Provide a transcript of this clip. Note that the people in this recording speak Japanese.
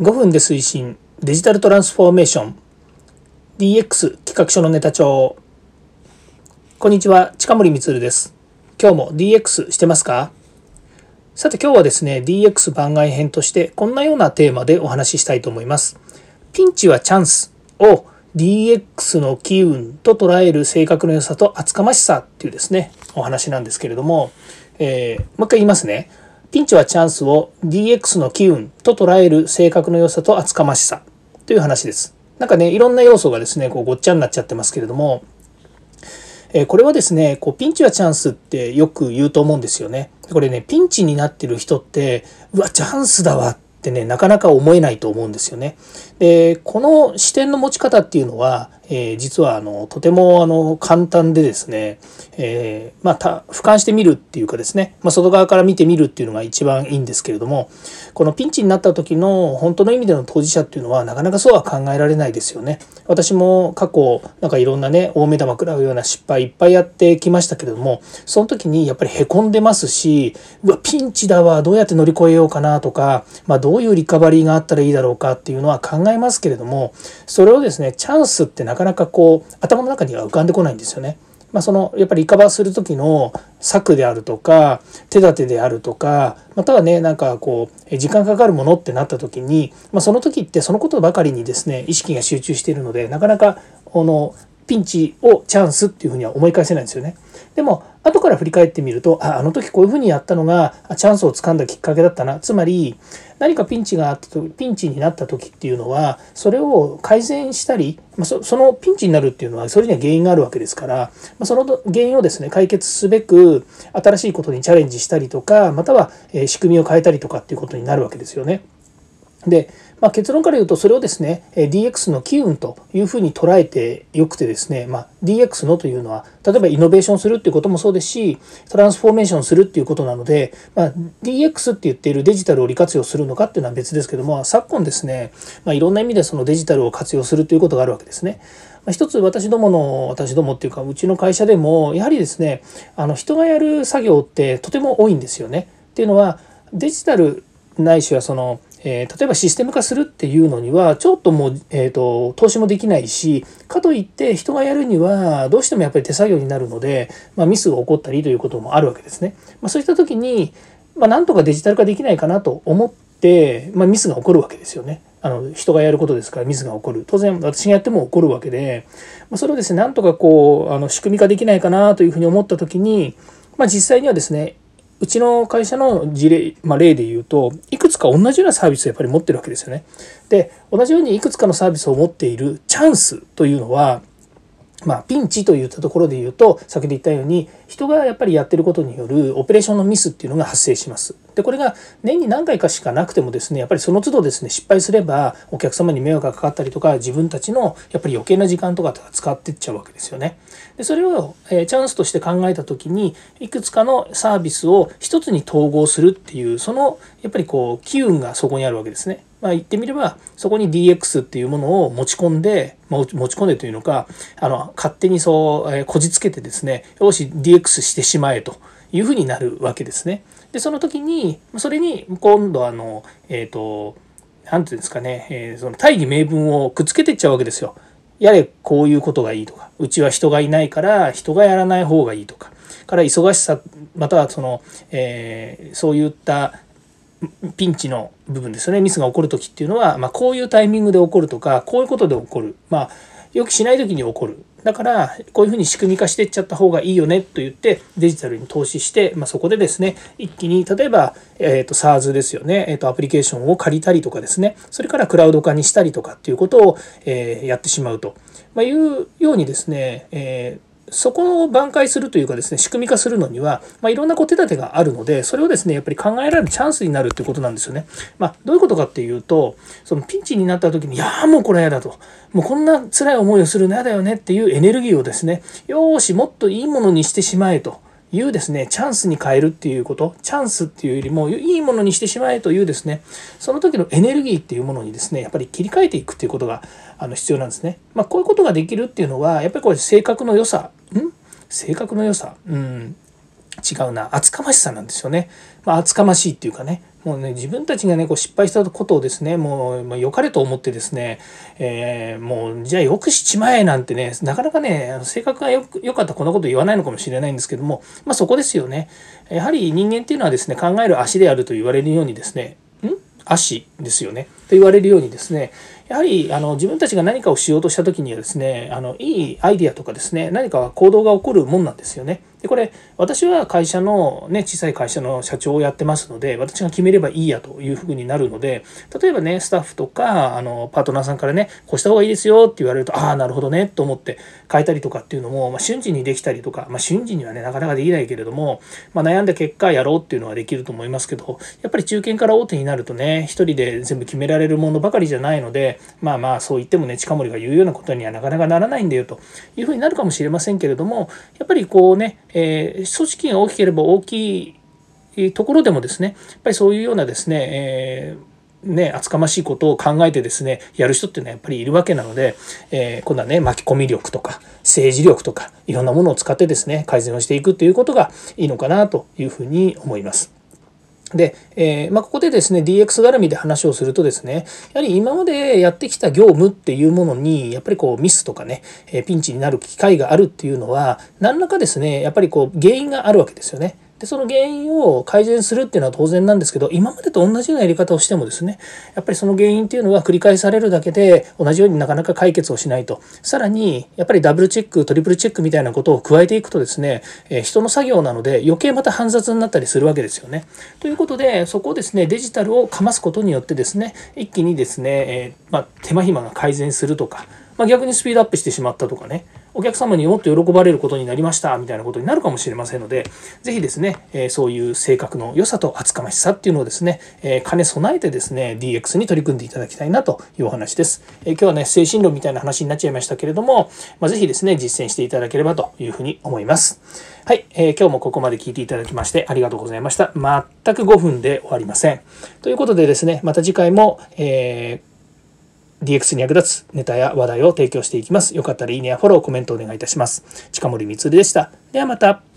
5分で推進デジタルトランスフォーメーション。DX 企画書のネタ帳。こんにちは近森光です。今日も DX してますか？さて今日はですね DX 番外編としてこんなようなテーマでお話ししたいと思います。ピンチはチャンスを DX の機運と捉える性格の良さと厚かましさっていうですねお話なんですけれども、えー、もう一回言いますね。ピンチはチャンスを DX の機運と捉える性格の良さと厚かましさという話です。なんかね、いろんな要素がですね、こうごっちゃになっちゃってますけれども、えこれはですね、こうピンチはチャンスってよく言うと思うんですよね。これね、ピンチになってる人って、うわ、チャンスだわってね、なかなか思えないと思うんですよね。で、この視点の持ち方っていうのは、えー、実はあのとてもあの簡単でですね、えー、まあ、俯瞰してみるっていうかですね、まあ、外側から見てみるっていうのが一番いいんですけれどもこのピンチになった時の本当の意味での当事者っていうのはなかなかそうは考えられないですよね。私も過去なんかいろんなね大目玉食らうような失敗いっぱいやってきましたけれどもその時にやっぱりへこんでますしうわピンチだわどうやって乗り越えようかなとか、まあ、どうどういうリカバリーがあったらいいだろうかっていうのは考えますけれどもそれをですねチャンスってなかなかこう頭の中には浮かんでこないんですよね。まあ、そのやっぱりリカバーする時の策であるとか手立てであるとかまたはねなんかこう時間かかるものってなった時に、まあ、その時ってそのことばかりにですね意識が集中しているのでなかなかこのピンチをチャンスっていうふうには思い返せないんですよね。でも後から振り返ってみるとああの時こういうふうにやったのがチャンスをつかんだきっかけだったなつまり何かピンチがあった時ピンチになった時っていうのはそれを改善したり、ま、そのピンチになるっていうのはそれには原因があるわけですから、ま、その原因をですね解決すべく新しいことにチャレンジしたりとかまたはえ仕組みを変えたりとかっていうことになるわけですよね。でまあ、結論から言うとそれをですね DX の機運というふうに捉えてよくてですね、まあ、DX のというのは例えばイノベーションするっていうこともそうですしトランスフォーメーションするっていうことなので、まあ、DX って言っているデジタルを利活用するのかっていうのは別ですけども昨今ですね、まあ、いろんな意味でそのデジタルを活用するということがあるわけですね。ま一つ私どもの私どもっていうかうちの会社でもやはりですねあの人がやる作業ってとても多いんですよね。っていうのはデジタルないしはそのえー、例えばシステム化するっていうのにはちょっともう、えーと、投資もできないしかといって人がやるにはどうしてもやっぱり手作業になるので、まあ、ミスが起こったりということもあるわけですね。まあ、そういった時に、まあ、なんとかデジタル化できないかなと思って、まあ、ミスが起こるわけですよね。あの人がやることですからミスが起こる当然私がやっても起こるわけで、まあ、それをですねなんとかこうあの仕組み化できないかなというふうに思った時に、まあ、実際にはですねうちの会社の事例、まあ、例で言うといくつか同じようなサービスをやっぱり持ってるわけですよね。で同じようにいくつかのサービスを持っているチャンスというのはまあ、ピンチといったところで言うと先ほど言ったように人がやっぱりやってることによるオペレーションのミスっていうのが発生します。でこれが年に何回かしかなくてもですねやっぱりその都度ですね失敗すればお客様に迷惑がかかったりとか自分たちのやっぱり余計な時間とか使ってっちゃうわけですよね。でそれを、えー、チャンスとして考えた時にいくつかのサービスを一つに統合するっていうそのやっぱりこう機運がそこにあるわけですね。まあ、言ってみればそこに DX っていうものを持ち込んで持ち込んでというのかあの勝手にそう、えー、こじつけてですねよし DX してしまえというふうになるわけですね。でその時にそれに今度あのえっ、ー、と何て言うんですかね、えー、その大義名分をくっつけていっちゃうわけですよ。やれこういうことがいいとかうちは人がいないから人がやらない方がいいとかから忙しさまたはその、えー、そういったピンチの部分ですよね。ミスが起こる時っていうのは、まあ、こういうタイミングで起こるとかこういうことで起こる。まあ予期しない時に起こる。だからこういうふうに仕組み化していっちゃった方がいいよねと言ってデジタルに投資して、まあ、そこでですね一気に例えば、えーと、SARS ですよね、えーと、アプリケーションを借りたりとかですね。それからクラウド化にしたりとかっていうことを、えー、やってしまうと、まあ、いうようにですね、えーそこを挽回するというかですね仕組み化するのには、まあ、いろんなこう手立てがあるのでそれをですねやっぱり考えられるチャンスになるっていうことなんですよね。まあ、どういうことかっていうとそのピンチになった時に「いやもうこれ嫌だ」と「もうこんな辛い思いをするの嫌だよね」っていうエネルギーをですねよーしもっといいものにしてしまえと。いうですねチャンスに変えるっていうことチャンスっていうよりもいいものにしてしまえというですねその時のエネルギーっていうものにですねやっぱり切り替えていくっていうことがあの必要なんですね。まあ、こういうことができるっていうのはやっぱりこれ性格の良さ性格の良さ。うん。違うな。厚かましさなんですよね。まあ、厚かましいっていうかね。もうね自分たちがねこう失敗したことをですねもう、まあ、良かれと思ってですね、えー、もうじゃあよくしちまえなんてねなかなかね性格がよよかったこんなこと言わないのかもしれないんですけどもまあそこですよね。やはり人間っていうのはですね考える足であると言われるようにですねん？足ですよね。言われるようにですねやはりあの自分たちが何かをしようとした時にはですねあのいいアイデアとかですね何か行動が起こるもんなんですよね。でこれ私は会社のね小さい会社の社長をやってますので私が決めればいいやというふうになるので例えばねスタッフとかあのパートナーさんからねこうした方がいいですよって言われるとああなるほどねと思って変えたりとかっていうのも、まあ、瞬時にできたりとか、まあ、瞬時にはねなかなかできないけれども、まあ、悩んだ結果やろうっていうのはできると思いますけどやっぱり中堅から大手になるとね一人で全部決められるものばかりじゃないのでまあまあそう言ってもね近森が言うようなことにはなかなかならないんだよというふうになるかもしれませんけれどもやっぱりこうね、えー、組織が大きければ大きいところでもですねやっぱりそういうようなですね、えーね、厚かましいことを考えてですね、やる人っていうのはやっぱりいるわけなので、えー、今度はね、巻き込み力とか、政治力とか、いろんなものを使ってですね、改善をしていくっていうことがいいのかなというふうに思います。で、えー、まあ、ここでですね DX 絡みで話をするとですねやはり今までやってきた業務っていうものにやっぱりこうミスとかね、えピンチになる機会があるっていうのは何らかですねやっぱりこう原因があるわけですよね。でその原因を改善するっていうのは当然なんですけど今までと同じようなやり方をしてもですねやっぱりその原因っていうのは繰り返されるだけで同じようになかなか解決をしないとさらにやっぱりダブルチェックトリプルチェックみたいなことを加えていくとですね、え人の作業なので余計また煩雑になったりするわけですよね。ということでそこをですねデジタルをかますことによってですね一気にですね、え、まあ、手間暇が改善するとか、まあ、逆にスピードアップしてしまったとかねお客様にもっと喜ばれることになりましたみたいなことになるかもしれませんので是非ですね、えそういう性格の良さと厚かましさっていうのをですね、え兼ね備えてですね DX に取り組んでいただきたいなというお話です。え今日はね精神論みたいな話になっちゃいましたけれども、まあ、是非ですね実践していただければというふうに思います。はい、えー、今日もここまで聞いていただきましてありがとうございました。全く5分で終わりません。ということでですね、また次回も、えー DX に役立つネタや話題を提供していきます。よかったらいいねやフォロー、コメントお願いいたします。近森光でした。ではまた。